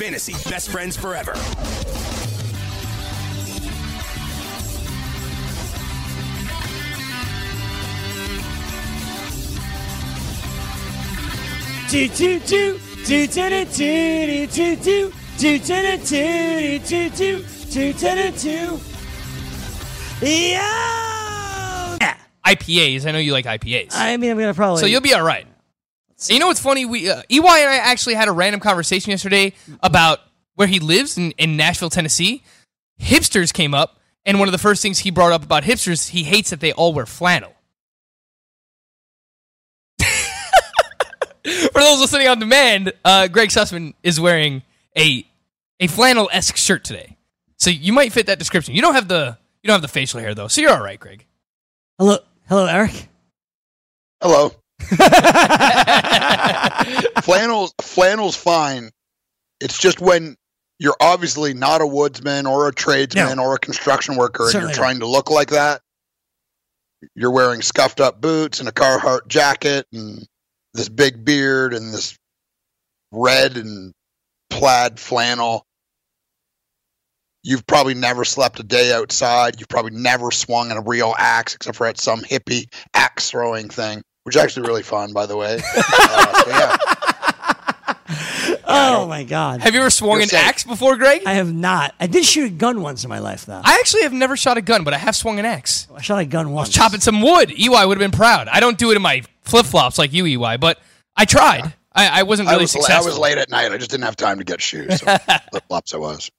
Fantasy Best Friends Forever. Yeah. IPAs. I know you like IPAs. I mean, I'm gonna probably. so you'll be all right. And you know what's funny? We uh, EY and I actually had a random conversation yesterday about where he lives in, in Nashville, Tennessee. Hipsters came up, and one of the first things he brought up about hipsters, he hates that they all wear flannel. For those listening on demand, uh, Greg Sussman is wearing a a flannel esque shirt today, so you might fit that description. You don't have the you don't have the facial hair though, so you're all right, Greg. hello, hello, Eric. Hello. flannels flannel's fine. It's just when you're obviously not a woodsman or a tradesman No. or a construction worker and you're trying to look like that. You're wearing scuffed up boots and a Carhartt jacket and this big beard and this red and plaid flannel. You've probably never slept a day outside. You've probably never swung a real axe except for at some hippie axe throwing thing, which is actually really fun, by the way. Uh, so yeah. Oh my God, Have you ever swung You're an safe. axe before, Greg? I have not. I did shoot a gun once in my life, though. I actually have never shot a gun, but I have swung an axe. I shot a gun once. Chopping some wood. EY would have been proud. I don't do it in my flip flops like you, EY, but I tried. I, I wasn't I really was, I was late at night. I just didn't have time to get shoes. So flip flops I was.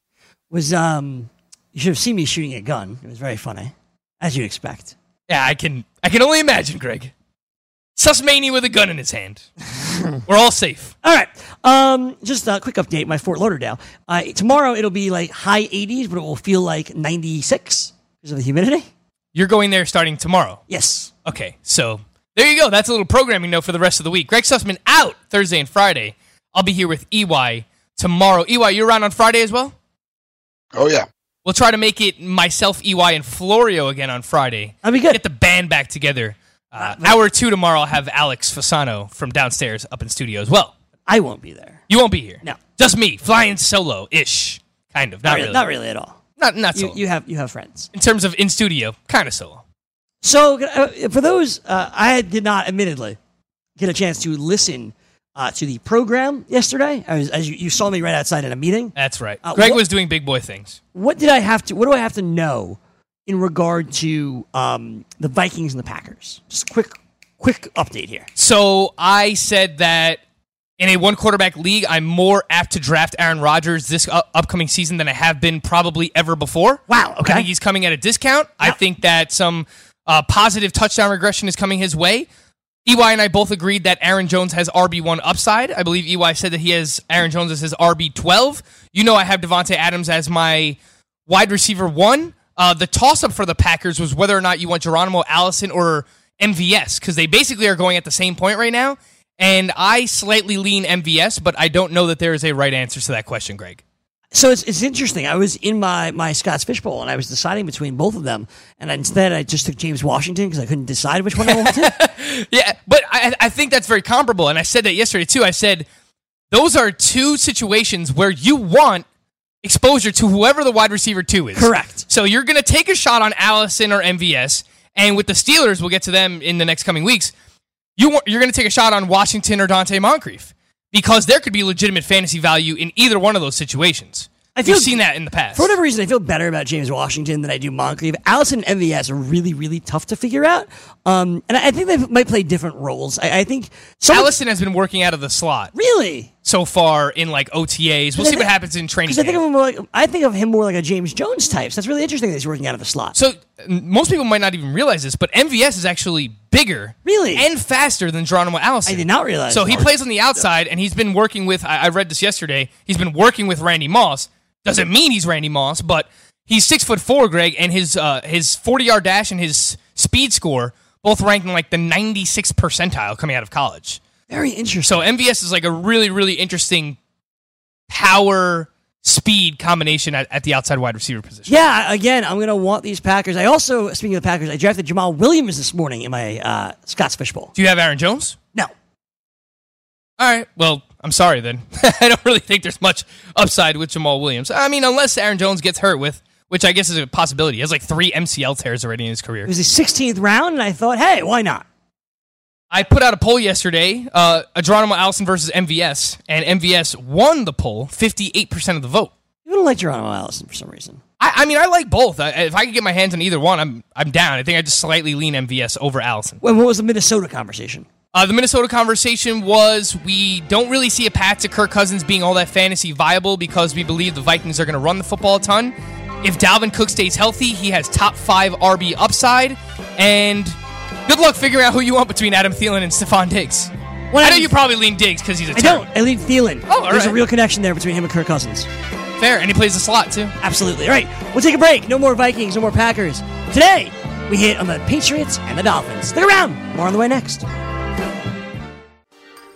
Was um, you should have seen me shooting a gun. It was very funny, as you'd expect. Yeah, I can. I can only imagine, Greg. Sussmania with a gun in his hand. We're all safe. All right. Um, just a quick update. My Fort Lauderdale. Uh, tomorrow it'll be like high 80s, but it will feel like 96 because of the humidity. You're going there starting tomorrow. Yes. Okay, so there you go. That's a little programming note for the rest of the week. Greg Sussman out Thursday and Friday. I'll be here with EY tomorrow. EY, you're around on Friday as well? Oh yeah. We'll try to make it myself, EY, and Florio again on Friday. That'd be good. Get the band back together. Uh, hour two tomorrow, I'll have Alex Fasano from downstairs up in studio as well. I won't be there. You won't be here. No. Just me, flying solo ish. Kind of. Not, really. Not really at all. Not, not You, solo. you have you have friends. in terms of in studio, kind of solo. So uh, for those, uh, I did not, admittedly, get a chance to listen uh, to the program yesterday. I was, as you, you saw me right outside in a meeting. That's right. Uh, Greg what- was doing big boy things. What did I have to? What do I have to know in regard to um, the Vikings and the Packers? Just a quick, quick update here. So I said that in a one quarterback league, I'm more apt to draft Aaron Rodgers this u- upcoming season than I have been probably ever before. Wow, okay. I think he's coming at a discount. I think that some uh, positive touchdown regression is coming his way. EY and I both agreed that Aaron Jones has RB1 upside. I believe EY said that he has Aaron Jones as his RB12. You know, I have Davante Adams as my wide receiver one. Uh, the toss up for the Packers was whether or not you want Geronimo Allison or MVS because they basically are going at the same point right now. And I slightly lean MVS, but I don't know that there is a right answer to that question, Greg. So it's, it's interesting. I was in my, my Scott's Fishbowl and I was deciding between both of them. And instead, I just took James Washington because I couldn't decide which one I wanted. Yeah, but I, I think that's very comparable. And I said that yesterday too. I said those are two situations where you want exposure to whoever the wide receiver two is. Correct. So you're going to take a shot on Allison or MVS, and with the Steelers, we'll get to them in the next coming weeks. You you're going to take a shot on Washington or Donte Moncrief because there could be legitimate fantasy value in either one of those situations. I feel- You've seen that in the past. For whatever reason, I feel better about James Washington than I do Moncrief. Allison and MVS are really, really tough to figure out. Um, and I I think they might play different roles. I, I think Allison has been working out of the slot really. So far in like OTAs. We'll see what happens in training. Because I think of him more like I think of him more like a James Jones type. So that's really interesting that he's working out of the slot. So most people might not even realize this, but MVS is actually bigger, Really? and faster than Geronimo Allison. I did not realize. So he that. plays on the outside, and he's been working with. I, I read this yesterday. He's been working with Randy Moss. Doesn't mean he's Randy Moss, but he's six foot four, Greg, and his uh, his forty yard dash and his speed score both ranked in like the ninety six percentile coming out of college. Very interesting. So MVS is like a really really interesting power speed combination at, at the outside wide receiver position. Yeah, again, I'm going to want these Packers. I also, speaking of the Packers, I drafted Jamaal Williams this morning in my uh, Scott's Fishbowl. Do you have Aaron Jones? No. All right. Well, I'm sorry then. I don't really think there's much upside with Jamaal Williams. I mean, unless Aaron Jones gets hurt with, which I guess is a possibility. He has like three MCL tears already in his career. It was the 16th round, and I thought, hey, why not? I put out a poll yesterday, uh, Geronimo Allison versus MVS, and MVS won the poll, 58% of the vote. You don't like Geronimo Allison for some reason. I, I mean, I like both. I, if I could get my hands on either one, I'm I'm down. I think I just slightly lean MVS over Allison. When what was the Minnesota conversation? Uh, the Minnesota conversation was we don't really see a path to Kirk Cousins being all that fantasy viable because we believe the Vikings are going to run the football a ton. If Dalvin Cook stays healthy, he has top five RB upside, and good luck figuring out who you want between Adam Thielen and Stefon Diggs. Well, I know you probably lean Diggs because he's a I don't. I lean Thielen. Oh, all There's a real connection there between him and Kirk Cousins. Fair, and he plays the slot too. Absolutely. All right, we'll take a break. No more Vikings, no more Packers. Today, we hit on the Patriots and the Dolphins. Stick around. More on the way next.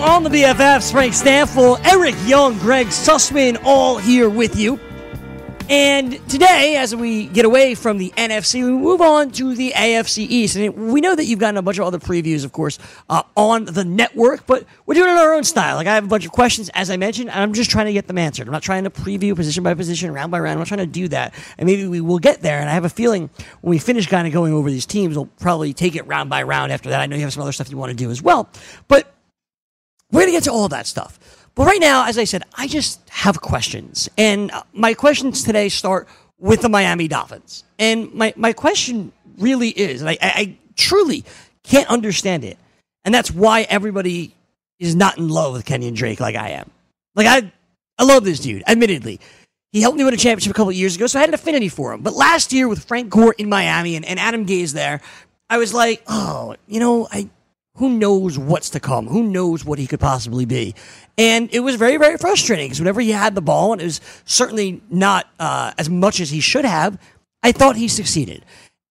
On the BFFs, Frank Stampfel, Eric Young, Greg Sussman, all here with you. And today, as we get away from the NFC, we move on to the AFC East. And we know that you've gotten a bunch of other previews, of course, uh, on the network, but we're doing it in our own style. Like, I have a bunch of questions, as I mentioned, and I'm just trying to get them answered. I'm not trying to preview position by position, round by round. I'm not trying to do that. And maybe we will get there. And I have a feeling when we finish kind of going over these teams, we'll probably take it round by round after that. I know you have some other stuff you want to do as well. But we're going to get to all that stuff. But right now, as I said, I just have questions. And uh, my questions today start with the Miami Dolphins. And my, my question really is, and I, I, truly can't understand it. And that's why everybody is not in love with Kenyan Drake like I am. Like, I, I love this dude, admittedly. He helped me win a championship a couple years ago, so I had an affinity for him. But last year with Frank Gore in Miami and, and Adam Gase there, I was like, oh, you know, I who knows what's to come? Who knows what he could possibly be? And it was very, very frustrating because whenever he had the ball, and it was certainly not uh, as much as he should have, I thought he succeeded.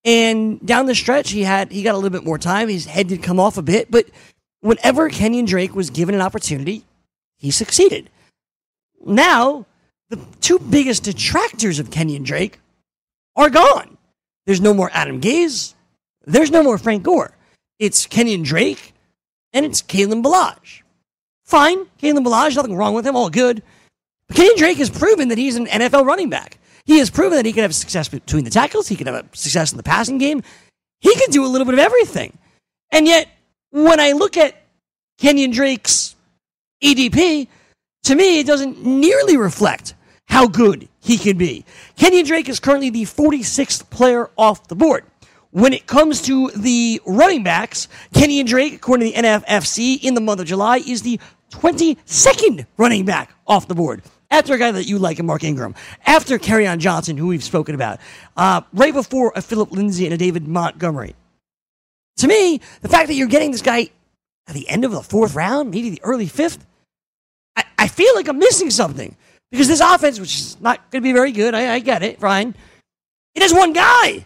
And down the stretch, he had he got a little bit more time. His head did come off a bit, but whenever Kenyan Drake was given an opportunity, he succeeded. Now, the two biggest detractors of Kenyan Drake are gone. There's no more Adam Gase. There's no more Frank Gore. It's Kenyan Drake and it's Kalen Ballage. Fine, Kalen Ballage, nothing wrong with him, all good. But Kenyan Drake has proven that he's an NFL running back. He has proven that he can have success between the tackles, he can have success in the passing game. He can do a little bit of everything. And yet, when I look at Kenyan Drake's ADP, to me, it doesn't nearly reflect how good he can be. Kenyan Drake is currently the 46th player off the board. When it comes to the running backs, Kenyan Drake, according to the NFFC, in the month of July, is the 22nd running back off the board. After a guy that you like, and Mark Ingram. After on Johnson, who we've spoken about. Uh, right before a Phillip Lindsay and a David Montgomery. To me, the fact that you're getting this guy at the end of the fourth round, maybe the early fifth, I, I feel like I'm missing something. Because this offense, which is not going to be very good, I, I get it, Ryan, it has one guy.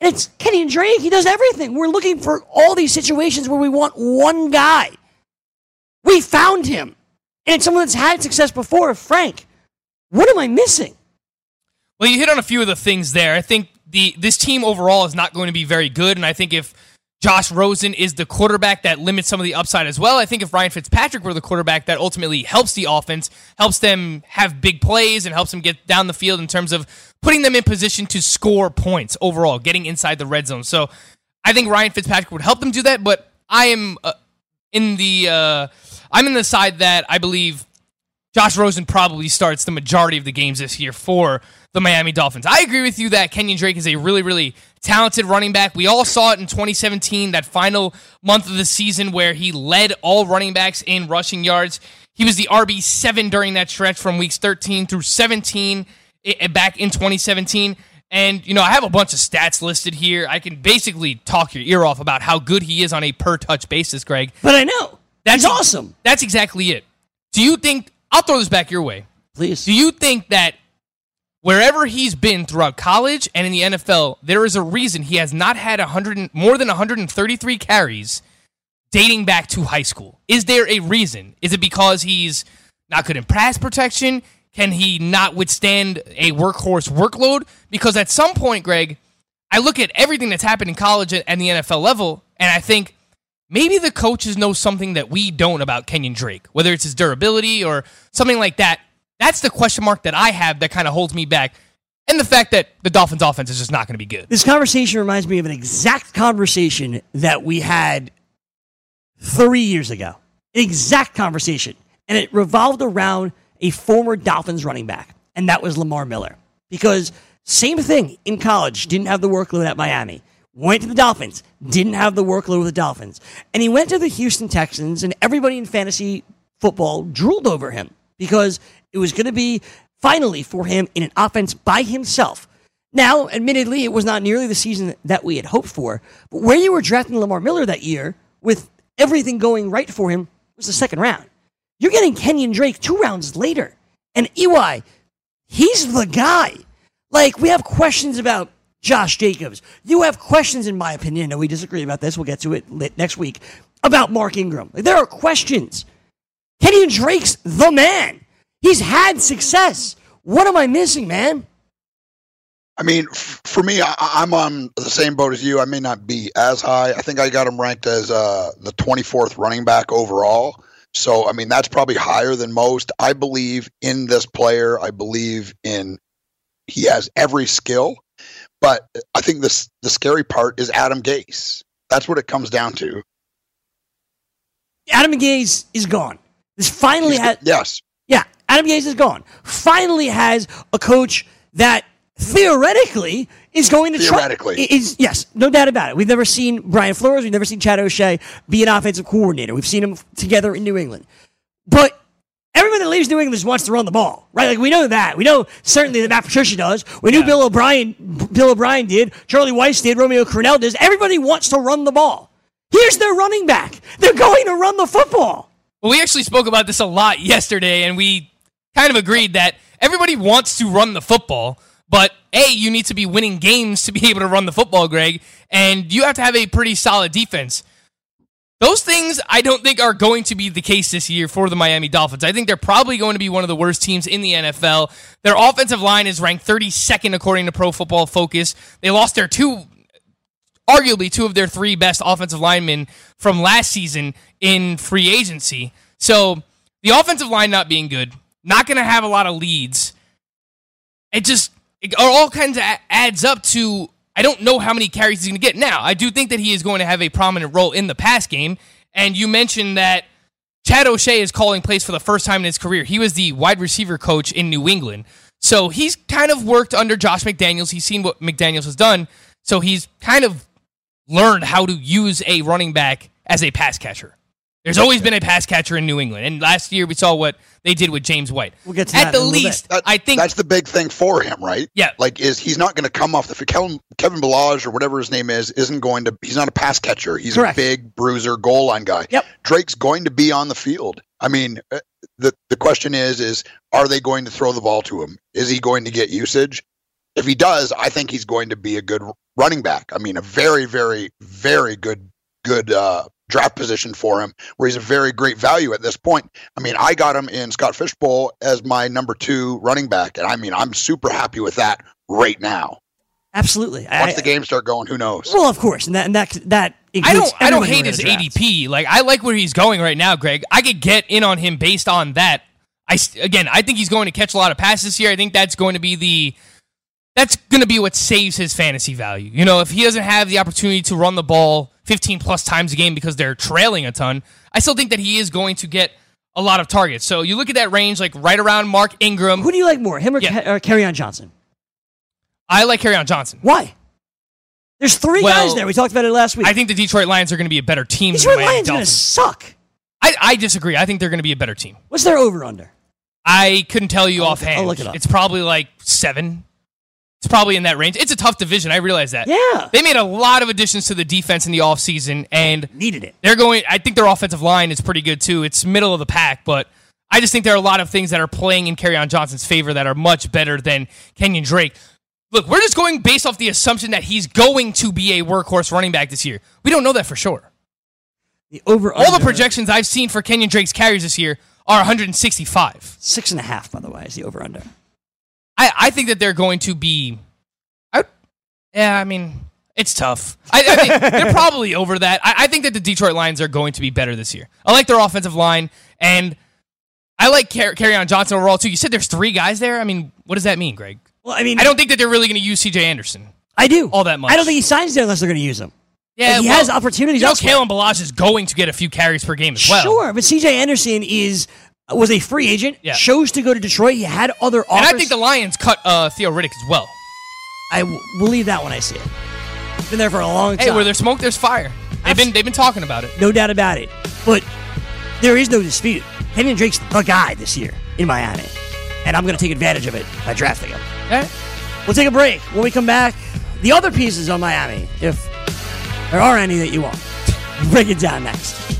It's Kenyan Drake. He does everything. We're looking for all these situations where we want one guy. We found him. And it's someone that's had success before, Frank. What am I missing? Well, you hit on a few of the things there. I think the this team overall is not going to be very good, and I think if Josh Rosen is the quarterback that limits some of the upside as well. I think if Ryan Fitzpatrick were the quarterback that ultimately helps the offense, helps them have big plays, and helps them get down the field in terms of putting them in position to score points overall, getting inside the red zone. So I think Ryan Fitzpatrick would help them do that, but I am uh, in the uh, I'm in the side that I believe Josh Rosen probably starts the majority of the games this year for the Miami Dolphins. I agree with you that Kenyan Drake is a really, really talented running back. We all saw it in 2017, that final month of the season where he led all running backs in rushing yards. He was the RB7 during that stretch from weeks 13 through 17. i- back in 2017. And, you know, I have a bunch of stats listed here. I can basically talk your ear off about how good he is on a per touch basis, Greg. But I know. That's He's awesome. That's exactly it. Do you think, I'll throw this back your way. Please. Do you think that wherever he's been throughout college and in the NFL, there is a reason he has not had 100 more than 133 carries dating back to high school? Is there a reason? Is it because he's not good in pass protection? Can he not withstand a workhorse workload? Because at some point, Greg, I look at everything that's happened in college and the NFL level, and I think maybe the coaches know something that we don't about Kenyan Drake, whether it's his durability or something like that. That's the question mark that I have that kind of holds me back. And the fact that the Dolphins' offense is just not going to be good. This conversation reminds me of an exact conversation that we had three years ago. An exact conversation. And it revolved around a former Dolphins running back, and that was Lamar Miller. Because same thing in college, didn't have the workload at Miami. Went to the Dolphins, didn't have the workload with the Dolphins. And he went to the Houston Texans, and everybody in fantasy football drooled over him because it was going to be finally for him in an offense by himself. Now, admittedly, it was not nearly the season that we had hoped for, but where you were drafting Lamar Miller that year with everything going right for him was the second round. You're getting Kenyan Drake two rounds later. And EY, he's the guy. Like, we have questions about Josh Jacobs. You have questions, in my opinion. Know we disagree about this. We'll get to it next week. About Mark Ingram. Like, there are questions. Kenyan Drake's the man. He's had success. What am I missing, man? I mean, f- for me, I, I'm on the same boat as you. I may not be as high. I think I got him ranked as uh, the 24th running back overall. So, I mean, that's probably higher than most. I believe in this player. I believe in he has every skill. But I think this the scary part is Adam Gase. That's what it comes down to. Adam Gase is gone. This finally has. yes, Adam Gase is gone. Finally has a coach that theoretically is going to Theoretically. try. Is yes, no doubt about it. We've never seen Brian Flores. We've never seen Chad O'Shea be an offensive coordinator. We've seen them together in New England, but. Everyone that leaves New England just wants to run the ball, right? Like we know that. We know certainly that Matt Patricia does. We knew Bill O'Brien. Bill O'Brien did. Charlie Weis did. Romeo Crennel does. Everybody wants to run the ball. Here's their running back. They're going to run the football. Well, we actually spoke about this a lot yesterday, and we kind of agreed that everybody wants to run the football, but A, you need to be winning games to be able to run the football, Greg, and you have to have a pretty solid defense. Those things I don't think are going to be the case this year for the Miami Dolphins. I think they're probably going to be one of the worst teams in the NFL. Their offensive line is ranked 32nd according to Pro Football Focus. They lost their two arguably two of their three best offensive linemen from last season in free agency. So the offensive line not being good, not going to have a lot of leads. It just it all kinds of adds up to I don't know how many carries he's going to get. Now I do think that he is going to have a prominent role in the pass game. And you mentioned that Chad O'Shea is calling plays for the first time in his career. He was the wide receiver coach in New England. So he's kind of worked under Josh McDaniels. He's seen what McDaniels has done. So he's kind of learned how to use a running back as a pass catcher. There's always been a pass catcher in New England. And last year we saw what they did with James White. We'll get to At that the in a little least, That- I think that's the big thing for him, right? Yeah. Like, is he's not going to come off the Kevin Kevin Ballage or whatever his name is isn't going to. He's not a pass catcher. He's Correct. a big bruiser, goal line guy. Yep. Drake's going to be on the field. I mean, uh, the the question is, is are they going to throw the ball to him? Is he going to get usage? If he does, I think he's going to be a good running back. I mean, a very, very, very good, good uh, draft position for him, where he's a very great value at this point. I mean, I got him in Scott Fishbowl as my number two running back, and I mean, I'm super happy with that right now. Absolutely. Once I- the games start going, who knows? Well, of course, and that and that that I don't I don't hate his draft. ADP. Like I like where he's going right now, Greg. I could get in on him based on that. I again, I think he's going to catch a lot of passes here. I think that's going to be the that's going to be what saves his fantasy value. You know, if he doesn't have the opportunity to run the ball 15 plus times a game because they're trailing a ton, I still think that he is going to get a lot of targets. So you look at that range, like right around Mark Ingram. Who do you like more, him or, Yeah. Ca- or Kerryon Johnson? I like on Johnson. Why? There's three Well, guys there. We talked about it last week. I think the Detroit Lions are going to be a better team These than the Detroit Lions are going to suck. I, I disagree. I think they're going to be a better team. What's their over under? I couldn't tell you I'll offhand. I'll look it up. It's probably like seven. It's probably in that range. It's a tough division. I realize that. Yeah. They made a lot of additions to the defense in the offseason, and Needed it. they're going. I think their offensive line is pretty good too. It's middle of the pack, but I just think there are a lot of things that are playing in on Johnson's favor that are much better than Kenyan Drake. Look, we're just going based off the assumption that he's going to be a workhorse running back this year. We don't know that for sure. The over All the projections I've seen for Kenyan Drake's carries this year are 165. six and a half, by the way, is the over under. I, I think that they're going to be. I, yeah, I mean, it's tough. I, I think they're probably over that. I, I think that the Detroit Lions are going to be better this year. I like their offensive line, and I like Car- on Johnson overall too. You said there's three guys there. I mean, what does that mean, Greg? Well, I mean, I don't think that they're really going to use C.J. Anderson. I do all that much. I don't think he signs there unless they're going to use him. Yeah, he well, has opportunities You know, elsewhere. Kalen Ballage is going to get a few carries per game as well. Sure, but C.J. Anderson is was a free agent. Yeah. Chose to go to Detroit. He had other offers. And I think the Lions cut uh, Theo Riddick as well. I will believe that when I see it. Been there for a long time. Hey, where there's smoke, there's fire. They've been they've been talking about it. no doubt about it. But there is no dispute. Kenyan Drake's the guy this year in Miami, and I'm going to take advantage of it by drafting him. Okay? We'll take a break. When we come back, the other pieces on Miami, if there are any that you want, break it down next.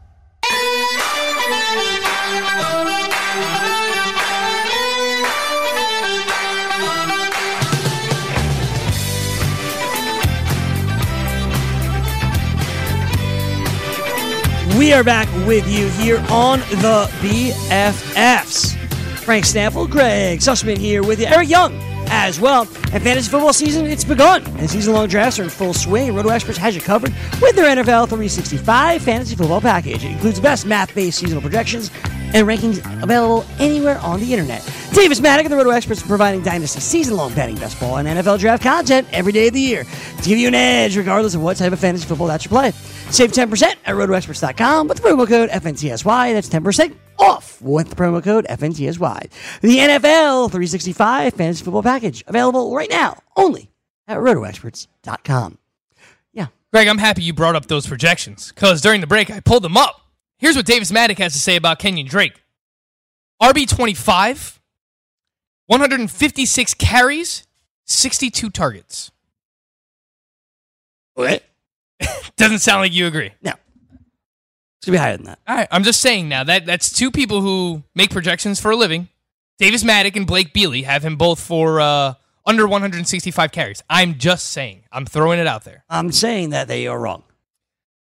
We are back with you here on the BFFs. Frank Stampfel, Greg Sussman here with you. Eric Young as well. And fantasy football season, it's begun. And season-long drafts are in full swing. Roto Experts has you covered with their NFL 365 fantasy football package. It includes the best math-based seasonal projections and rankings available anywhere on the internet. Davis Mattek and the Roto Experts are providing Dynasty season-long betting, best ball, and NFL draft content every day of the year to give you an edge regardless of what type of fantasy football that you play. Save 10% at rotoexperts.com with the promo code FNTSY. That's 10% off with the promo code FNTSY. The NFL 365 fantasy football package available right now only at rotoexperts.com. Yeah. Greg, I'm happy you brought up those projections because during the break I pulled them up. Here's what Davis Mattek has to say about Kenyan Drake. RB25, 156 carries, 62 targets. What? Doesn't sound like you agree. No. It's to be higher than that. All right, I'm just saying now that that's two people who make projections for a living. Davis Mattek and Blake Bealey have him both for uh, under 165 carries. I'm just saying. I'm throwing it out there. I'm saying that they are wrong.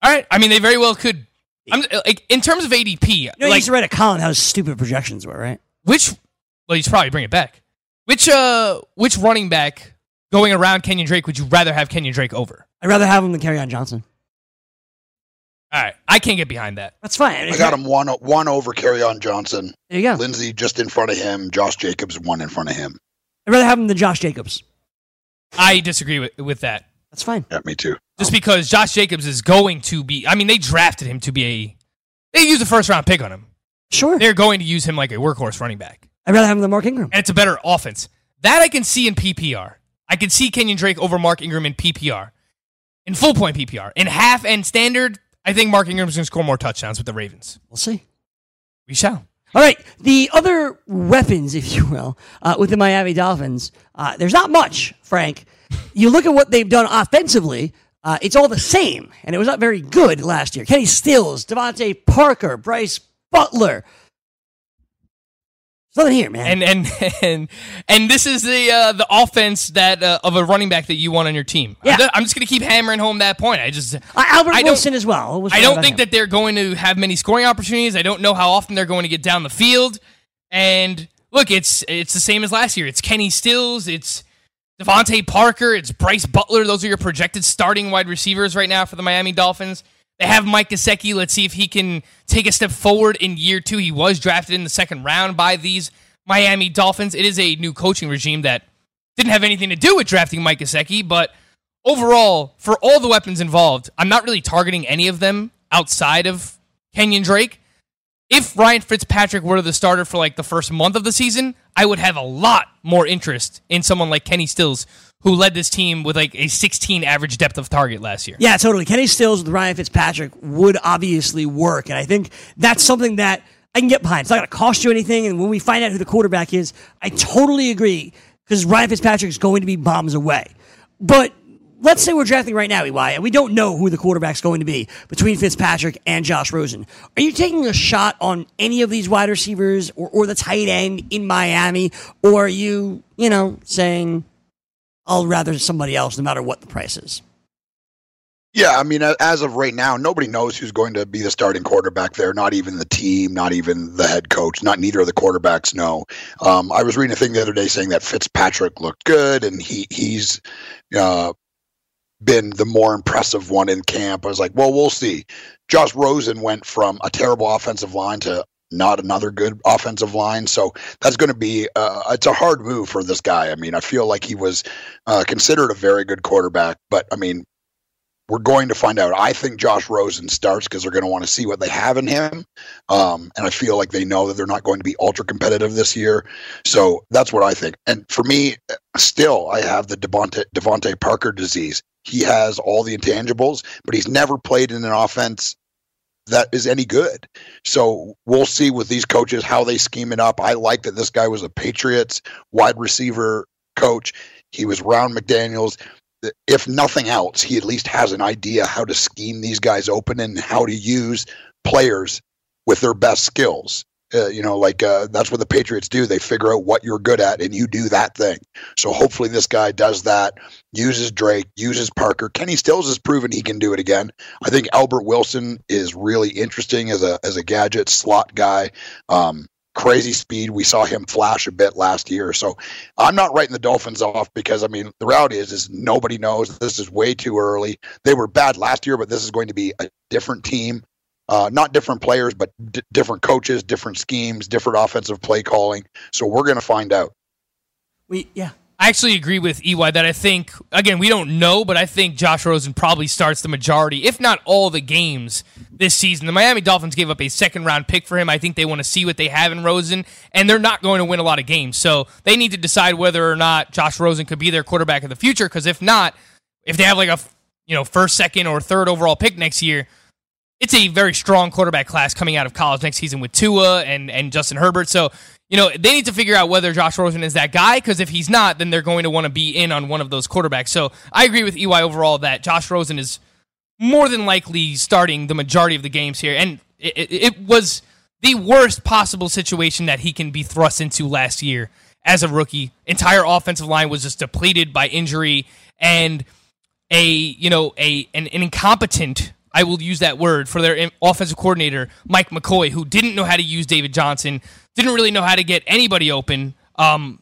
All right. I mean, they very well could. I'm like in terms of ADP, You know, you like used to write a column how stupid projections were, right? which. Well, you should probably bring it back. Which uh, which running back going around Kenyan Drake would you rather have Kenyan Drake over? I'd rather have him than Kerryon Johnson. All right, I can't get behind that. That's fine. I got him one one over Kerryon Johnson. There you go. Lindsey just in front of him. Josh Jacobs one in front of him. I'd rather have him than Josh Jacobs. I disagree with with that. That's fine. Yeah, me too. Just because Josh Jacobs is going to be. I mean, they drafted him to be a. They used a first round pick on him. Sure. They're going to use him like a workhorse running back, I'd rather have him than Mark Ingram. and it's a better offense. That I can see in PPR. I can see Kenyan Drake over Mark Ingram in PPR, in full point PPR. In half and standard, I think Mark Ingram's going to score more touchdowns with the Ravens. We'll see. We shall. All right, the other weapons, if you will, uh, with the Miami Dolphins, uh, there's not much, Frank. You look at what they've done offensively, uh, it's all the same, and it was not very good last year. Kenny Stills, DeVante Parker, Brice Butler. There's nothing here, man. And and and and this is the uh, the offense that uh, of a running back that you want on your team. Yeah. I'm, ju- I'm just going to keep hammering home that point. I just Uh, Albert I Wilson as well. Was I don't think him? that they're going to have many scoring opportunities. I don't know how often they're going to get down the field. And look, it's it's the same as last year. It's Kenny Stills, it's DeVante Parker, it's Brice Butler. Those are your projected starting wide receivers right now for the Miami Dolphins. Have Mike Gesicki. Let's see if he can take a step forward in year two. He was drafted in the second round by these Miami Dolphins. It is a new coaching regime that didn't have anything to do with drafting Mike Gesicki, but overall, for all the weapons involved, I'm not really targeting any of them outside of Kenyan Drake. If Ryan Fitzpatrick were the starter for like the first month of the season, I would have a lot more interest in someone like Kenny Stills, who led this team with like a 16 average depth of target last year. Yeah, totally. Kenny Stills with Ryan Fitzpatrick would obviously work. And I think that's something that I can get behind. It's not going to cost you anything. And when we find out who the quarterback is, I totally agree because Ryan Fitzpatrick is going to be bombs away. But let's say we're drafting right now, EY, and we don't know who the quarterback's going to be between Fitzpatrick and Josh Rosen. Are you taking a shot on any of these wide receivers or, or the tight end in Miami? Or are you, you know, saying, I'll rather somebody else no matter what the price is? Yeah, I mean, as of right now, nobody knows who's going to be the starting quarterback there. Not even the team, not even the head coach, not neither of the quarterbacks know. Um, I was reading a thing the other day saying that Fitzpatrick looked good, and he he's uh, been the more impressive one in camp. I was like, well, we'll see. Josh Rosen went from a terrible offensive line to not another good offensive line. So that's going to be uh, it's a hard move for this guy. I mean, I feel like he was uh, considered a very good quarterback, but I mean, we're going to find out. I think Josh Rosen starts because they're going to want to see what they have in him. Um, and I feel like they know that they're not going to be ultra competitive this year. So that's what I think. And for me, still, I have the Devonte, DeVante Parker disease. He has all the intangibles, but he's never played in an offense that is any good. So we'll see with these coaches how they scheme it up. I like that this guy was a Patriots wide receiver coach. He was Ron McDaniels if nothing else, he at least has an idea how to scheme these guys open and how to use players with their best skills. Uh, you know, like uh, that's what the Patriots do. They figure out what you're good at and you do that thing. So hopefully this guy does that, uses Drake, uses Parker. Kenny Stills has proven he can do it again. I think Albert Wilson is really interesting as a as a gadget slot guy. Um, crazy speed. We saw him flash a bit last year. So I'm not writing the Dolphins off because I mean the reality is is nobody knows. This is way too early. They were bad last year, but this is going to be a different team. Uh, not different players, but d- different coaches, different schemes, different offensive play calling. So we're going to find out. We yeah, I actually agree with EY that I think, again, we don't know, but I think Josh Rosen probably starts the majority, if not all the games this season. The Miami Dolphins gave up a second round pick for him. I think they want to see what they have in Rosen, and they're not going to win a lot of games. So they need to decide whether or not Josh Rosen could be their quarterback in the future, because if not, if they have like a you know first, second, or third overall pick next year, it's a very strong quarterback class coming out of college next season with Tua and, and Justin Herbert. So you know, they need to figure out whether Josh Rosen is that guy because if he's not, then they're going to want to be in on one of those quarterbacks. So I agree with EY overall that Josh Rosen is more than likely starting the majority of the games here. And it, it, it was the worst possible situation that he can be thrust into last year as a rookie. Entire offensive line was just depleted by injury and a, you know, a an, an incompetent I will use that word for their offensive coordinator, Mike McCoy, who didn't know how to use David Johnson, didn't really know how to get anybody open. Um,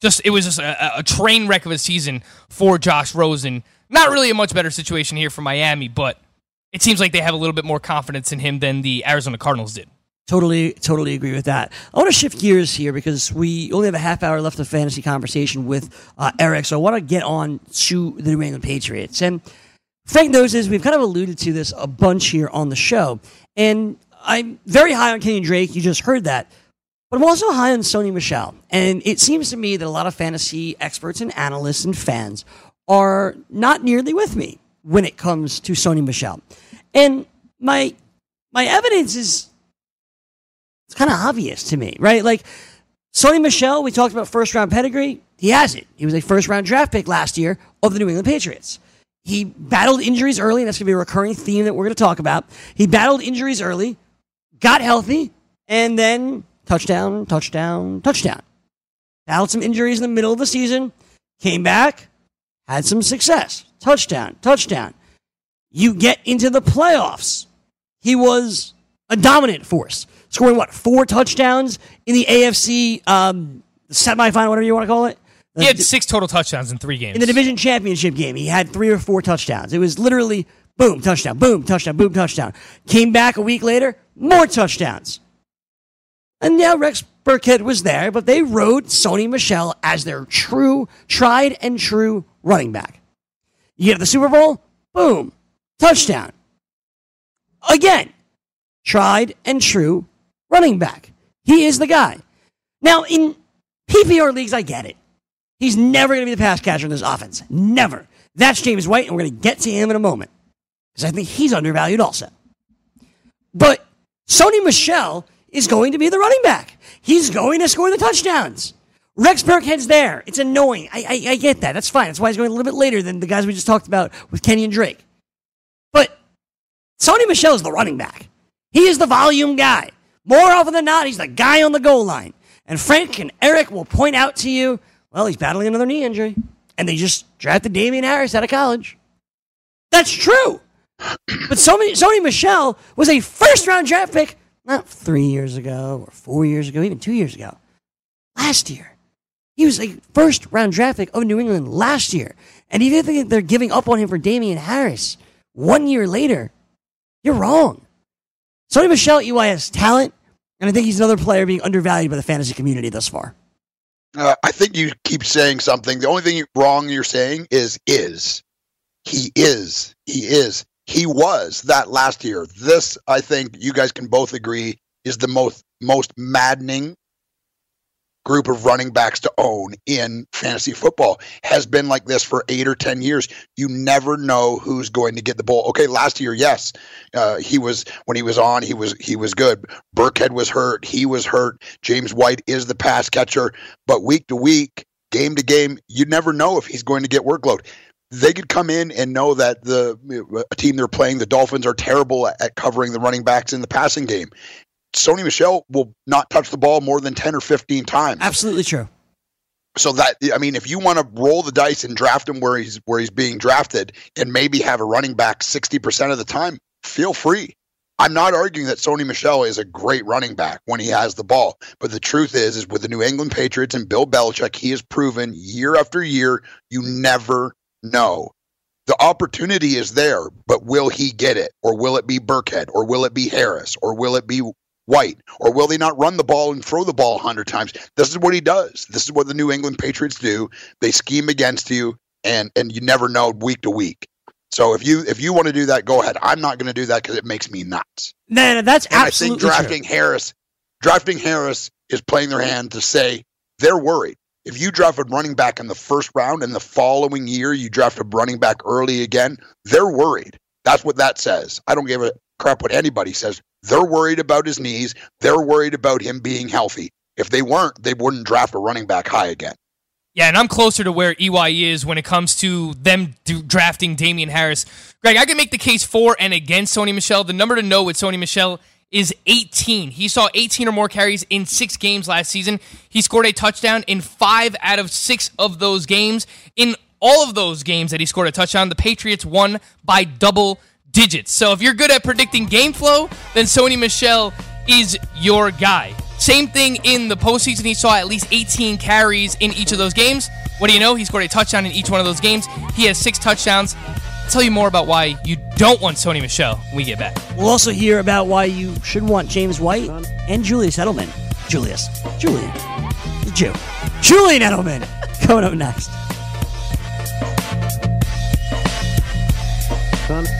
just it was just a, a train wreck of a season for Josh Rosen. Not really a much better situation here for Miami, but it seems like they have a little bit more confidence in him than the Arizona Cardinals did. Totally, totally agree with that. I want to shift gears here because we only have a half hour left of fantasy conversation with uh, Eric, so I want to get on to the New England Patriots. And Frank knows is We've kind of alluded to this a bunch here on the show, and I'm very high on Kenyan Drake. You just heard that. But I'm also high on Sony Michel. And it seems to me that a lot of fantasy experts and analysts and fans are not nearly with me when it comes to Sony Michel. And my my evidence is it's kind of obvious to me, right? Like Sony Michel, we talked about first round pedigree. He has it. He was a first round draft pick last year of the New England Patriots. He battled injuries early, and that's going to be a recurring theme that we're going to talk about. He battled injuries early, got healthy, and then touchdown, touchdown, touchdown. Battled some injuries in the middle of the season, came back, had some success. Touchdown, touchdown. You get into the playoffs. He was a dominant force, scoring what, four touchdowns in the AFC um, semifinal, whatever you want to call it? He had six total touchdowns in three games. In the division championship game, he had three or four touchdowns. It was literally Boom, touchdown, boom, touchdown, boom, touchdown. Came back a week later, more touchdowns. And yeah, Rex Burkhead was there, but they rode Sony Michel as their true, tried and true running back. You get to the Super Bowl, boom, touchdown. Again, tried and true running back. He is the guy. Now, in PPR leagues, I get it. He's never going to be the pass catcher in this offense. Never. That's James White, and we're going to get to him in a moment because I think he's undervalued also. But Sony Michel is going to be the running back. He's going to score the touchdowns. Rex Burkhead's there. It's annoying. I, I, I get that. That's fine. That's why he's going a little bit later than the guys we just talked about with Kenyan Drake. But Sony Michel is the running back. He is the volume guy. More often than not, he's the guy on the goal line. And Frank and Eric will point out to you, well, he's battling another knee injury. And they just drafted Damien Harris out of college. That's true. But Sony, Sony Michel was a first round draft pick not three years ago or four years ago, even two years ago. Last year. He was a first round draft pick of New England last year. And even if they're giving up on him for Damien Harris one year later, you're wrong. Sony Michel EY has talent, and I think he's another player being undervalued by the fantasy community thus far. Uh, I think you keep saying something. The only thing wrong you're saying is is. He is. He is. He was that last year. This, I think, you guys can both agree, is the most most maddening group of running backs to own in fantasy football has been like this for eight or ten years. You never know who's going to get the ball. Okay last year yes uh, he was when he was on he was he was good. Burkhead was hurt. He was hurt. James white is the pass catcher. But week to week game to game you never know if he's going to get workload. They could come in and know that the a team they're playing, the Dolphins, are terrible at covering the running backs in the passing game. Sony Michel will not touch the ball more than 10 or 15 times. Absolutely true. So that I mean, if you want to roll the dice and draft him where he's where he's being drafted, and maybe have a running back sixty percent of the time, feel free. I'm not arguing that Sony Michel is a great running back when he has the ball, but the truth is, is with the New England Patriots and Bill Belichick, he has proven year after year, you never know. The opportunity is there, but will he get it? Or will it be Burkhead? Or will it be Harris? Or will it be White? Or will they not run the ball and throw the ball a hundred times? This is what he does. This is what the New England Patriots do. They scheme against you, and and you never know week to week. So if you if you want to do that, go ahead. I'm not going to do that because it makes me nuts. No, no that's and absolutely I think drafting true. Harris, drafting Harris is playing their hand to say they're worried. If you draft a running back in the first round and the following year you draft a running back early again, they're worried. That's what that says. I don't give a crap what anybody says. They're worried about his knees. They're worried about him being healthy. If they weren't, they wouldn't draft a running back high again. Yeah, and I'm closer to where EY is when it comes to them drafting Damien Harris. Greg, I can make the case for and against Sony Michel. The number to know with Sony Michel is 18. He saw 18 or more carries in six games last season. He scored a touchdown in five out of six of those games. In all of those games that he scored a touchdown, the Patriots won by double digits. So if you're good at predicting game flow, then Sony Michel is your guy. Same thing in the postseason. He saw at least 18 carries in each of those games. What do you know? He scored a touchdown in each one of those games. He has six touchdowns. I'll tell you more about why you don't want Sony Michel when we get back. We'll also hear about why you should want James White and Julius Edelman. Julius. Julian. Jew. Julian Edelman. Coming up next. Son.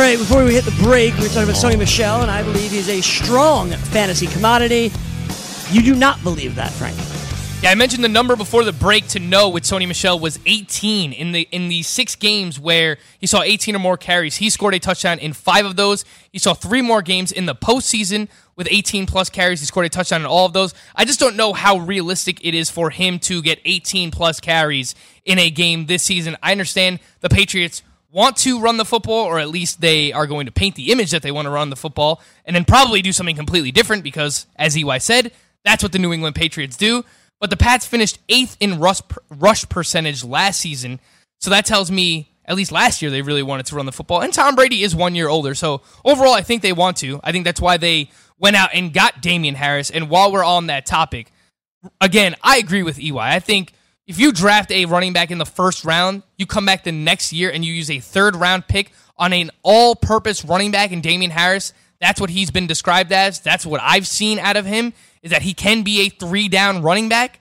All right, before we hit the break, we were talking about Sony Michel, and I believe he's a strong fantasy commodity. You do not believe that, Frank. Yeah, I mentioned the number before the break to know with Sony Michel was 18 in the in the six games where he saw 18 or more carries. He scored a touchdown in five of those. He saw three more games in the postseason with 18 plus carries. He scored a touchdown in all of those. I just don't know how realistic it is for him to get 18 plus carries in a game this season. I understand the Patriots want to run the football, or at least they are going to paint the image that they want to run the football, and then probably do something completely different because, as EY said, that's what the New England Patriots do. But the Pats finished eighth in rush, rush percentage last season. So that tells me, at least last year, they really wanted to run the football. And Tom Brady is one year older. So overall, I think they want to. I think that's why they went out and got Damian Harris. And while we're on that topic, again, I agree with EY. I think if you draft a running back in the first round, you come back the next year and you use a third round pick on an all purpose running back in Damien Harris. That's what he's been described as. That's what I've seen out of him is that he can be a three down running back.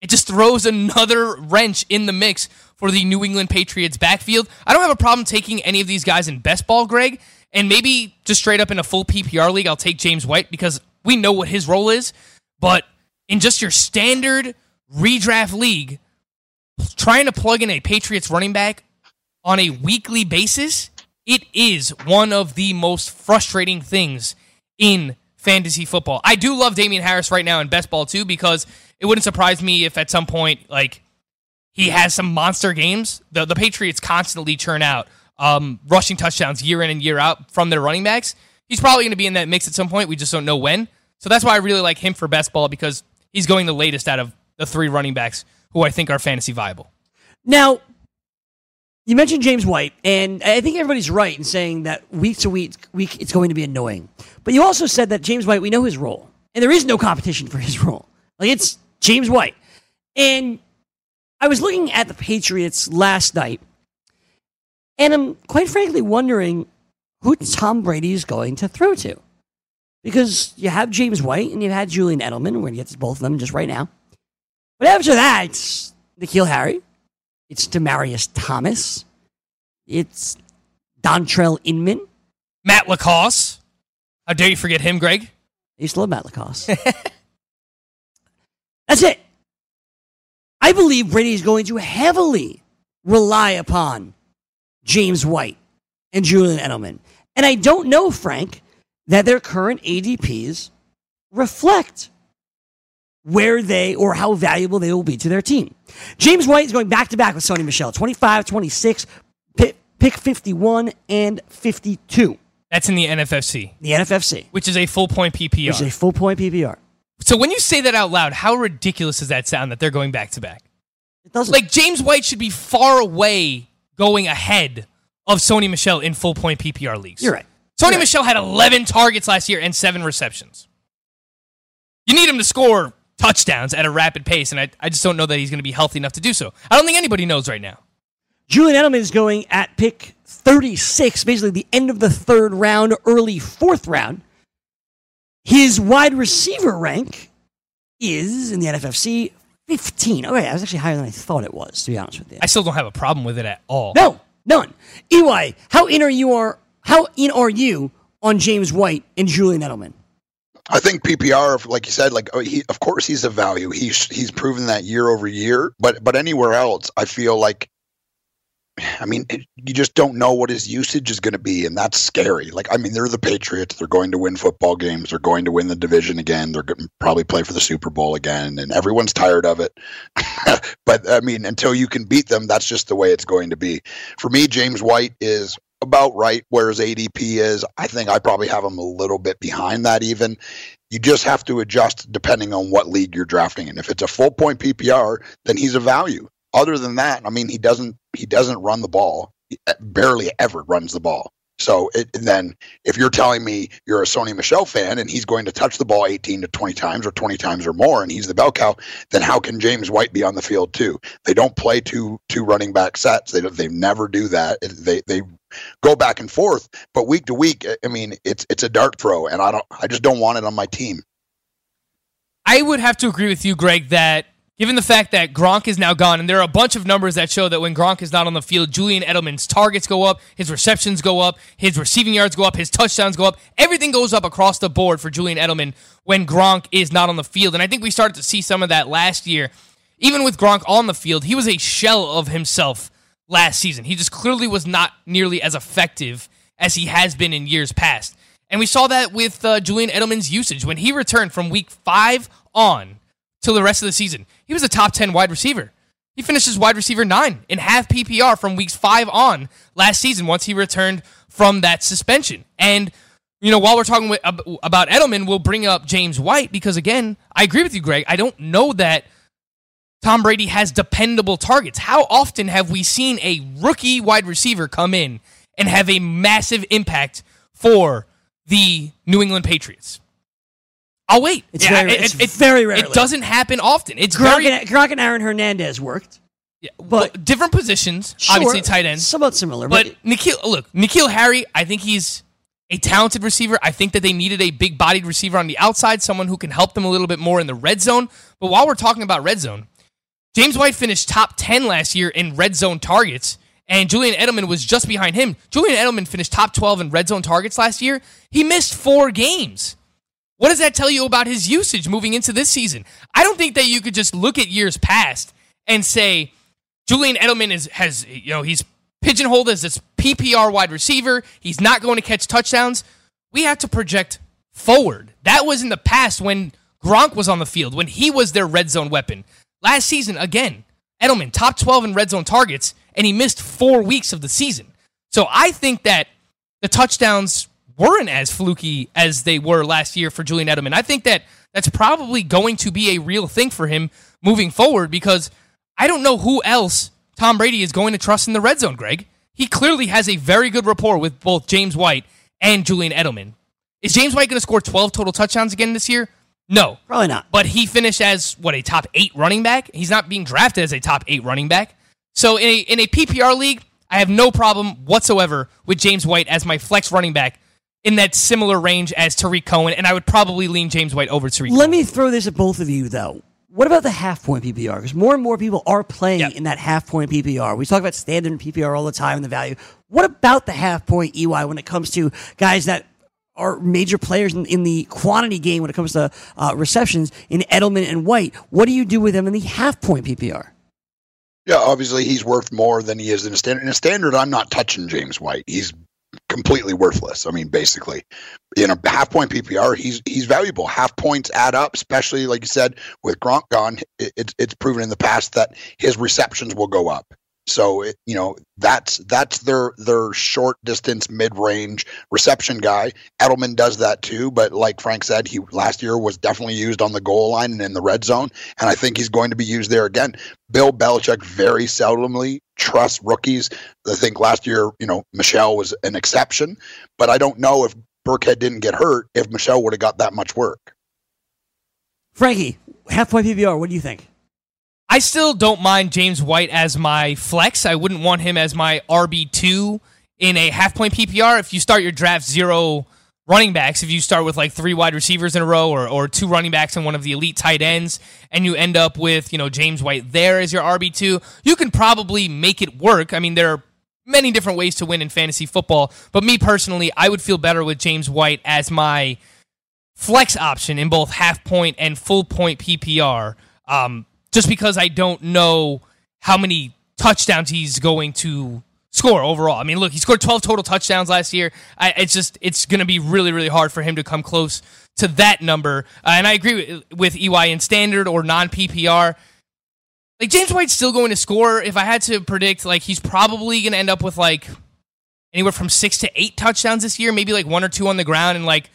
It just throws another wrench in the mix for the New England Patriots backfield. I don't have a problem taking any of these guys in best ball, Greg, and maybe just straight up in a full PPR league, I'll take James White because we know what his role is. But in just your standard redraft league, trying to plug in a Patriots running back on a weekly basis, it is one of the most frustrating things in fantasy football. I do love Damien Harris right now in best ball too because it wouldn't surprise me if at some point like he has some monster games. The the Patriots constantly churn out um, rushing touchdowns year in and year out from their running backs. He's probably going to be in that mix at some point. We just don't know when. So that's why I really like him for best ball because he's going the latest out of the three running backs who I think are fantasy viable. Now, you mentioned James White, and I think everybody's right in saying that week to week, week it's going to be annoying. But you also said that James White, we know his role, and there is no competition for his role. Like it's James White, and I was looking at the Patriots last night, and I'm quite frankly wondering who Tom Brady is going to throw to, because you have James White and you had Julian Edelman. We're going to get to both of them just right now. But after that, it's N'Keal Harry. It's Demaryius Thomas. It's Dontrelle Inman. Matt LaCosse. How dare you forget him, Greg? I used to love Matt LaCosse. That's it. I believe Brady is going to heavily rely upon James White and Julian Edelman. And I don't know, Frank, that their current ADPs reflect where they or how valuable they will be to their team. James White is going back to back with Sony Michel 25, 26, pick, pick 51, and 52. That's in the NFFC, The NFFC, which is a full point PPR. which is a full point PPR. so when you say that out loud, how ridiculous does that sound that they're going back to back? It doesn't Like James White should be far away going ahead of Sony Michel in full point PPR leagues. You're right. Sony You're right. Michel had 11 targets last year and seven receptions. You need him to score touchdowns at a rapid pace, and I, I just don't know that he's going to be healthy enough to do so. I don't think anybody knows right now. Julian Edelman is going at pick 36, basically the end of the third round, early fourth round. His wide receiver rank is in the NFFC 15. Okay, that was actually higher than I thought it was, to be honest with you. I still don't have a problem with it at all. No, none. EY, how in are you are how in are you on James White and Julian Edelman? I think PPR, like you said, like oh, he, of course he's a value. He's he's proven that year over year. But but anywhere else, I feel like, I mean, it, you just don't know what his usage is going to be, and that's scary. Like I mean, they're the Patriots. They're going to win football games. They're going to win the division again. They're going to probably play for the Super Bowl again, and everyone's tired of it. but I mean, until you can beat them, that's just the way it's going to be. For me, James White is about right where his ADP is. I think I probably have him a little bit behind that even. You just have to adjust depending on what league you're drafting in. If it's a full point PPR, then he's a value. Other than that, I mean, he doesn't he doesn't run the ball. He uh, barely ever runs the ball. So it, then if you're telling me you're a Sony Michel fan and he's going to touch the ball 18 to 20 times or 20 times or more and he's the bell cow, then how can James White be on the field too? They don't play two two running back sets. They they never do that. They they go back and forth, but week to week, I mean, it's it's a dart throw, and I don't I just don't want it on my team. I would have to agree with you, Greg, that given the fact that Gronk is now gone, and there are a bunch of numbers that show that when Gronk is not on the field, Julian Edelman's targets go up, his receptions go up, his receiving yards go up, his touchdowns go up. Everything goes up across the board for Julian Edelman when Gronk is not on the field. And I think we started to see some of that last year. Even with Gronk on the field, he was a shell of himself last season. He just clearly was not nearly as effective as he has been in years past. And we saw that with uh, Julian Edelman's usage. When he returned from week five on till the rest of the season, he was a top 10 wide receiver. He finished as wide receiver nine in half PPR from weeks five on last season once he returned from that suspension. And, you know, while we're talking with, about Edelman, we'll bring up James White because, again, I agree with you, Greg. I don't know that Tom Brady has dependable targets. How often have we seen a rookie wide receiver come in and have a massive impact for the New England Patriots? I'll wait. It's, yeah, very, it, it's it, very rare. It doesn't happen often. It's Gronk, very, and, Gronk and Aaron Hernandez worked. Yeah, but different positions, sure, obviously tight ends, somewhat similar. But, but N'Keal, look, N'Keal Harry, I think he's a talented receiver. I think that they needed a big-bodied receiver on the outside, someone who can help them a little bit more in the red zone. But while we're talking about red zone, James White finished top 10 last year in red zone targets, and Julian Edelman was just behind him. Julian Edelman finished top 12 in red zone targets last year. He missed four games. What does that tell you about his usage moving into this season? I don't think that you could just look at years past and say Julian Edelman is has you know he's pigeonholed as this PPR wide receiver. He's not going to catch touchdowns. We have to project forward. That was in the past when Gronk was on the field, when he was their red zone weapon. Last season, again, Edelman top 12 in red zone targets, and he missed four weeks of the season. So I think that the touchdowns weren't as fluky as they were last year for Julian Edelman. I think that that's probably going to be a real thing for him moving forward because I don't know who else Tom Brady is going to trust in the red zone, Greg. He clearly has a very good rapport with both James White and Julian Edelman. Is James White going to score 12 total touchdowns again this year? No. Probably not. But he finished as, what, a top eight running back? He's not being drafted as a top eight running back. So in a, in a PPR league, I have no problem whatsoever with James White as my flex running back in that similar range as Tarik Cohen, and I would probably lean James White over Tarik. Let Cohen. me throw this at both of you, though. What about the half point PPR? Because more and more people are playing yep. in that half point PPR. We talk about standard PPR all the time and the value. What about the half point EY when it comes to guys that are major players in, in the quantity game when it comes to uh, receptions in Edelman and White? What do you do with them in the half point PPR? Yeah, obviously he's worth more than he is in a standard. In a standard, I'm not touching James White. He's completely worthless. I mean, basically, in a half point PPR, he's he's valuable. Half points add up, especially like you said with Gronk gone. It, it's it's proven in the past that his receptions will go up. So it, you know that's that's their their short distance mid range reception guy. Edelman does that too, but like Frank said, he last year was definitely used on the goal line and in the red zone, and I think he's going to be used there again. Bill Belichick very seldomly trusts rookies. I think last year, you know, Michel was an exception, but I don't know if Burkhead didn't get hurt if Michel would have got that much work. Frankie, half PPR, what do you think? I still don't mind James White as my flex. I wouldn't want him as my RB2 in a half point PPR. If you start your draft zero running backs, if you start with like three wide receivers in a row or, or two running backs and one of the elite tight ends, and you end up with, you know, James White there as your RB2, you can probably make it work. I mean, there are many different ways to win in fantasy football, but me personally, I would feel better with James White as my flex option in both half point and full point PPR. Um, just because I don't know how many touchdowns he's going to score overall. I mean, look, he scored 12 total touchdowns last year. I, it's just it's going to be really really hard for him to come close to that number. Uh, and I agree with, with EY in standard or non PPR. Like James White's still going to score. If I had to predict, like he's probably going to end up with like anywhere from six to eight touchdowns this year, maybe like one or two on the ground and like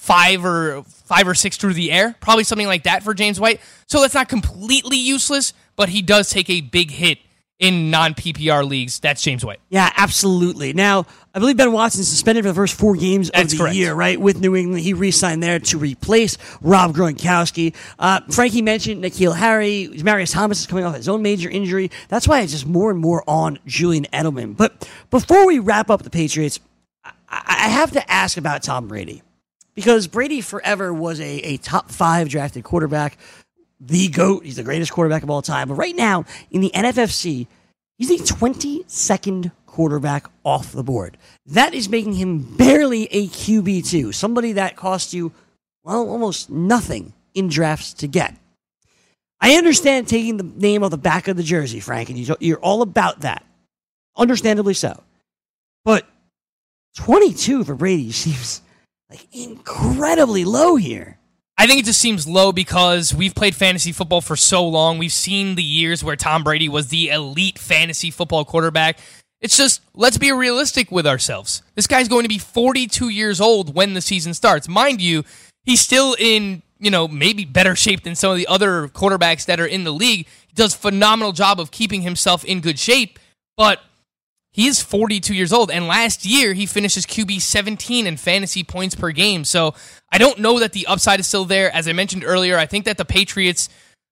five or five or six through the air, probably something like that for James White. So that's not completely useless, but he does take a big hit in non PPR leagues. That's James White. Yeah, absolutely. Now, I believe Ben Watson suspended for the first four games of That's the correct. year, right? With New England, he re-signed there to replace Rob Gronkowski. Uh, Frankie mentioned N'Keal Harry, Marius Thomas is coming off his own major injury. That's why it's just more and more on Julian Edelman. But before we wrap up the Patriots, I, I have to ask about Tom Brady because Brady forever was a, a top five drafted quarterback. the GOAT. He's the greatest quarterback of all time. But right now, in the NFFC, he's the 22nd quarterback off the board. That is making him barely a QB2, somebody that cost you, well, almost nothing in drafts to get. I understand taking the name on the back of the jersey, Frank, and you're all about that. Understandably so. But 22 for Brady seems like incredibly low here. I think it just seems low because we've played fantasy football for so long. We've seen the years where Tom Brady was the elite fantasy football quarterback. It's just, let's be realistic with ourselves. This guy's going to be 42 years old when the season starts. Mind you, he's still in, you know, maybe better shape than some of the other quarterbacks that are in the league. He does phenomenal job of keeping himself in good shape, but he is 42 years old, and last year he finishes QB 17 in fantasy points per game. So I don't know that the upside is still there. As I mentioned earlier, I think that the Patriots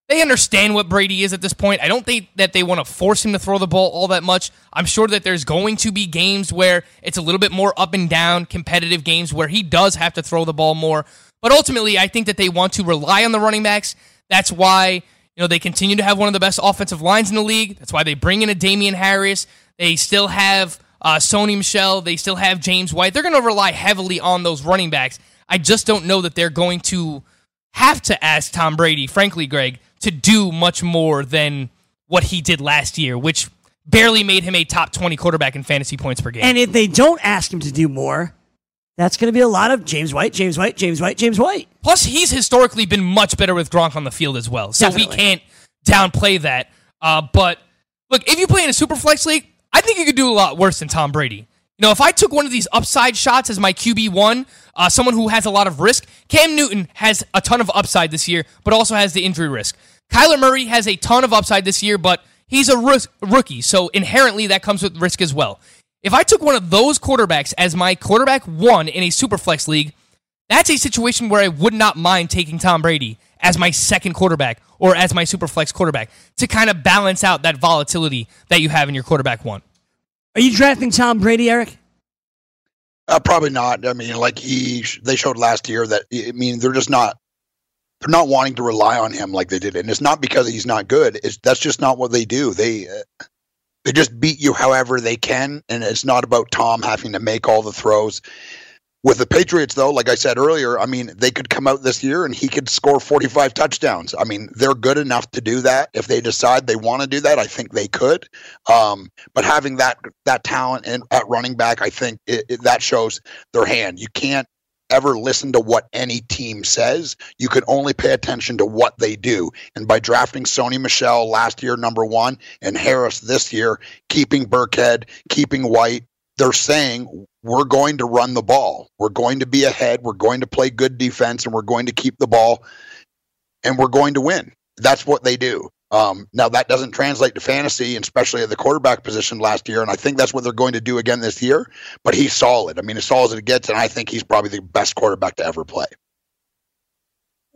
they understand what Brady is at this point. I don't think that they want to force him to throw the ball all that much. I'm sure that there's going to be games where it's a little bit more up and down, competitive games where he does have to throw the ball more. But ultimately, I think that they want to rely on the running backs. That's why you know they continue to have one of the best offensive lines in the league. That's why they bring in a Damien Harris. They still have uh, Sony Michel. They still have James White. They're going to rely heavily on those running backs. I just don't know that they're going to have to ask Tom Brady, frankly, Greg, to do much more than what he did last year, which barely made him a top 20 quarterback in fantasy points per game. And if they don't ask him to do more, that's going to be a lot of James White, James White, James White, James White. Plus, he's historically been much better with Gronk on the field as well. So Definitely. we can't downplay that. Uh, but look, if you play in a super flex league, I think you could do a lot worse than Tom Brady. You know, if I took one of these upside shots as my QB1, uh, someone who has a lot of risk, Cam Newton has a ton of upside this year, but also has the injury risk. Kyler Murray has a ton of upside this year, but he's a rookie, so inherently that comes with risk as well. If I took one of those quarterbacks as my quarterback one in a superflex league, that's a situation where I would not mind taking Tom Brady as my second quarterback or as my super flex quarterback to kind of balance out that volatility that you have in your quarterback one. Are you drafting Tom Brady, Eric? Uh, probably not. I mean, like he, they showed last year that I mean they're just not they're not wanting to rely on him like they did, and it's not because he's not good. It's that's just not what they do. They uh, they just beat you however they can, and it's not about Tom having to make all the throws. With the Patriots, though, like I said earlier, I mean, they could come out this year and he could score 45 touchdowns. I mean, they're good enough to do that. If they decide they want to do that, I think they could. Um, but having that that talent in, at running back, I think it, it, that shows their hand. You can't ever listen to what any team says. You can only pay attention to what they do. And by drafting Sony Michel last year, number one, and Harris this year, keeping Burkhead, keeping White, they're saying we're going to run the ball. We're going to be ahead. We're going to play good defense and we're going to keep the ball and we're going to win. That's what they do. Um, now that doesn't translate to fantasy, especially at the quarterback position last year, and I think that's what they're going to do again this year. But he's solid. I mean, as solid as it gets, and I think he's probably the best quarterback to ever play.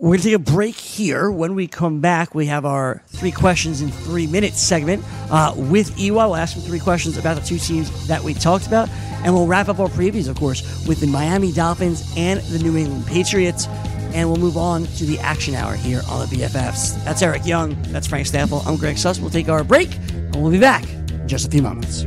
We're going to take a break here. When we come back, we have our three questions in three minutes segment uh, with Ewa. We'll ask him three questions about the two teams that we talked about. And we'll wrap up our previews, of course, with the Miami Dolphins and the New England Patriots. And we'll move on to the action hour here on the BFFs. That's Eric Young. That's Frank Stampfel. I'm Greg Suss. We'll take our break, and we'll be back in just a few moments.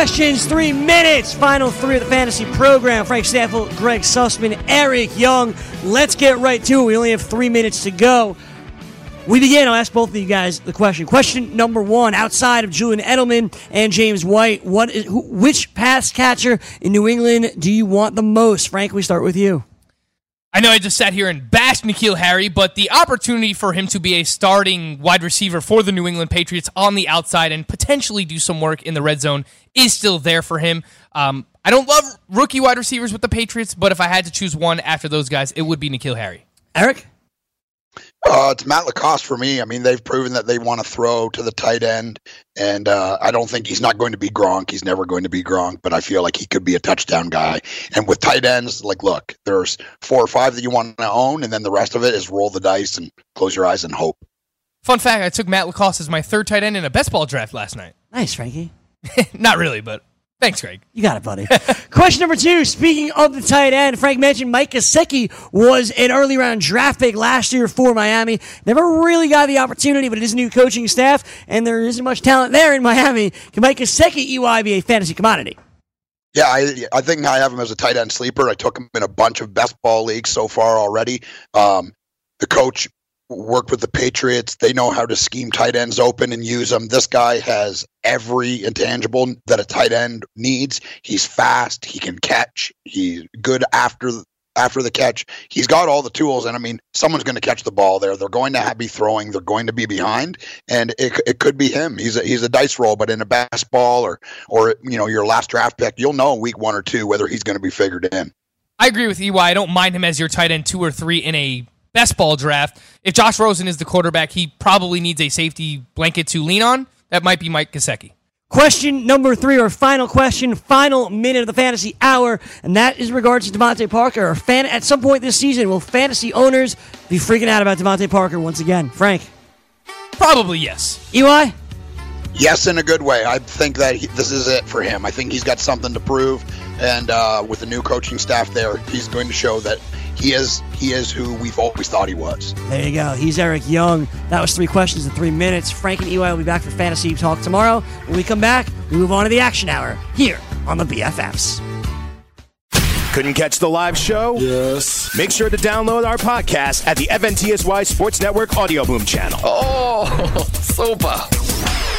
Questions, three minutes. Final three of the fantasy program. Frank Stampfel, Greg Sussman, Eric Young. Let's get right to it. We only have three minutes to go. We begin. I'll ask both of you guys the question. Question number one: Outside of Julian Edelman and James White, what is who, which pass catcher in New England do you want the most? Frank, we start with you. I know I just sat here and bashed N'Keal Harry, but the opportunity for him to be a starting wide receiver for the New England Patriots on the outside and potentially do some work in the red zone is still there for him. Um, I don't love rookie wide receivers with the Patriots, but if I had to choose one after those guys, it would be N'Keal Harry. Eric? Uh, it's Matt LaCosse for me. I mean, they've proven that they want to throw to the tight end, and uh, I don't think he's not going to be Gronk. He's never going to be Gronk, but I feel like he could be a touchdown guy. And with tight ends, like, look, there's four or five that you want to own, and then the rest of it is roll the dice and close your eyes and hope. Fun fact: I took Matt LaCosse as my third tight end in a best ball draft last night. Nice, Frankie. Not really, but Thanks, Greg. You got it, buddy. Question number two. Speaking of the tight end, Frank mentioned Mike Gesicki was an early round draft pick last year for Miami. Never really got the opportunity, but it is a new coaching staff, and there isn't much talent there in Miami. Can Mike Gesicki EY be a fantasy commodity? Yeah, I, I think I have him as a tight end sleeper. I took him in a bunch of best ball leagues so far already. Um, the coach worked with the Patriots. They know how to scheme tight ends open and use them. This guy has every intangible that a tight end needs. He's fast. He can catch. He's good after after the catch. He's got all the tools, and I mean, someone's going to catch the ball there. They're going to be throwing. They're going to be behind, and it, it could be him. He's a, he's a dice roll, but in a best ball or or you know your last draft pick, you'll know in week one or two whether he's going to be figured in. I agree with EY. I don't mind him as your tight end two or three in a best ball draft. If Josh Rosen is the quarterback, he probably needs a safety blanket to lean on. That might be Mike Gesicki. Question number three, or final question, final minute of the fantasy hour, and that is regards to DeVante Parker. Fan, at some point this season, will fantasy owners be freaking out about DeVante Parker once again? Frank? Probably yes. EY? Yes, in a good way. I think that he, this is it for him. I think he's got something to prove, and uh, with the new coaching staff there, he's going to show that he is he is who we've always thought he was. There you go. He's Eric Young. That was three questions in three minutes. Frank and EY will be back for Fantasy Talk tomorrow. When we come back, we move on to the action hour here on the BFFs. Couldn't catch the live show? Yes. Make sure to download our podcast at the FNTSY Sports Network Audio Boom channel. Oh, super.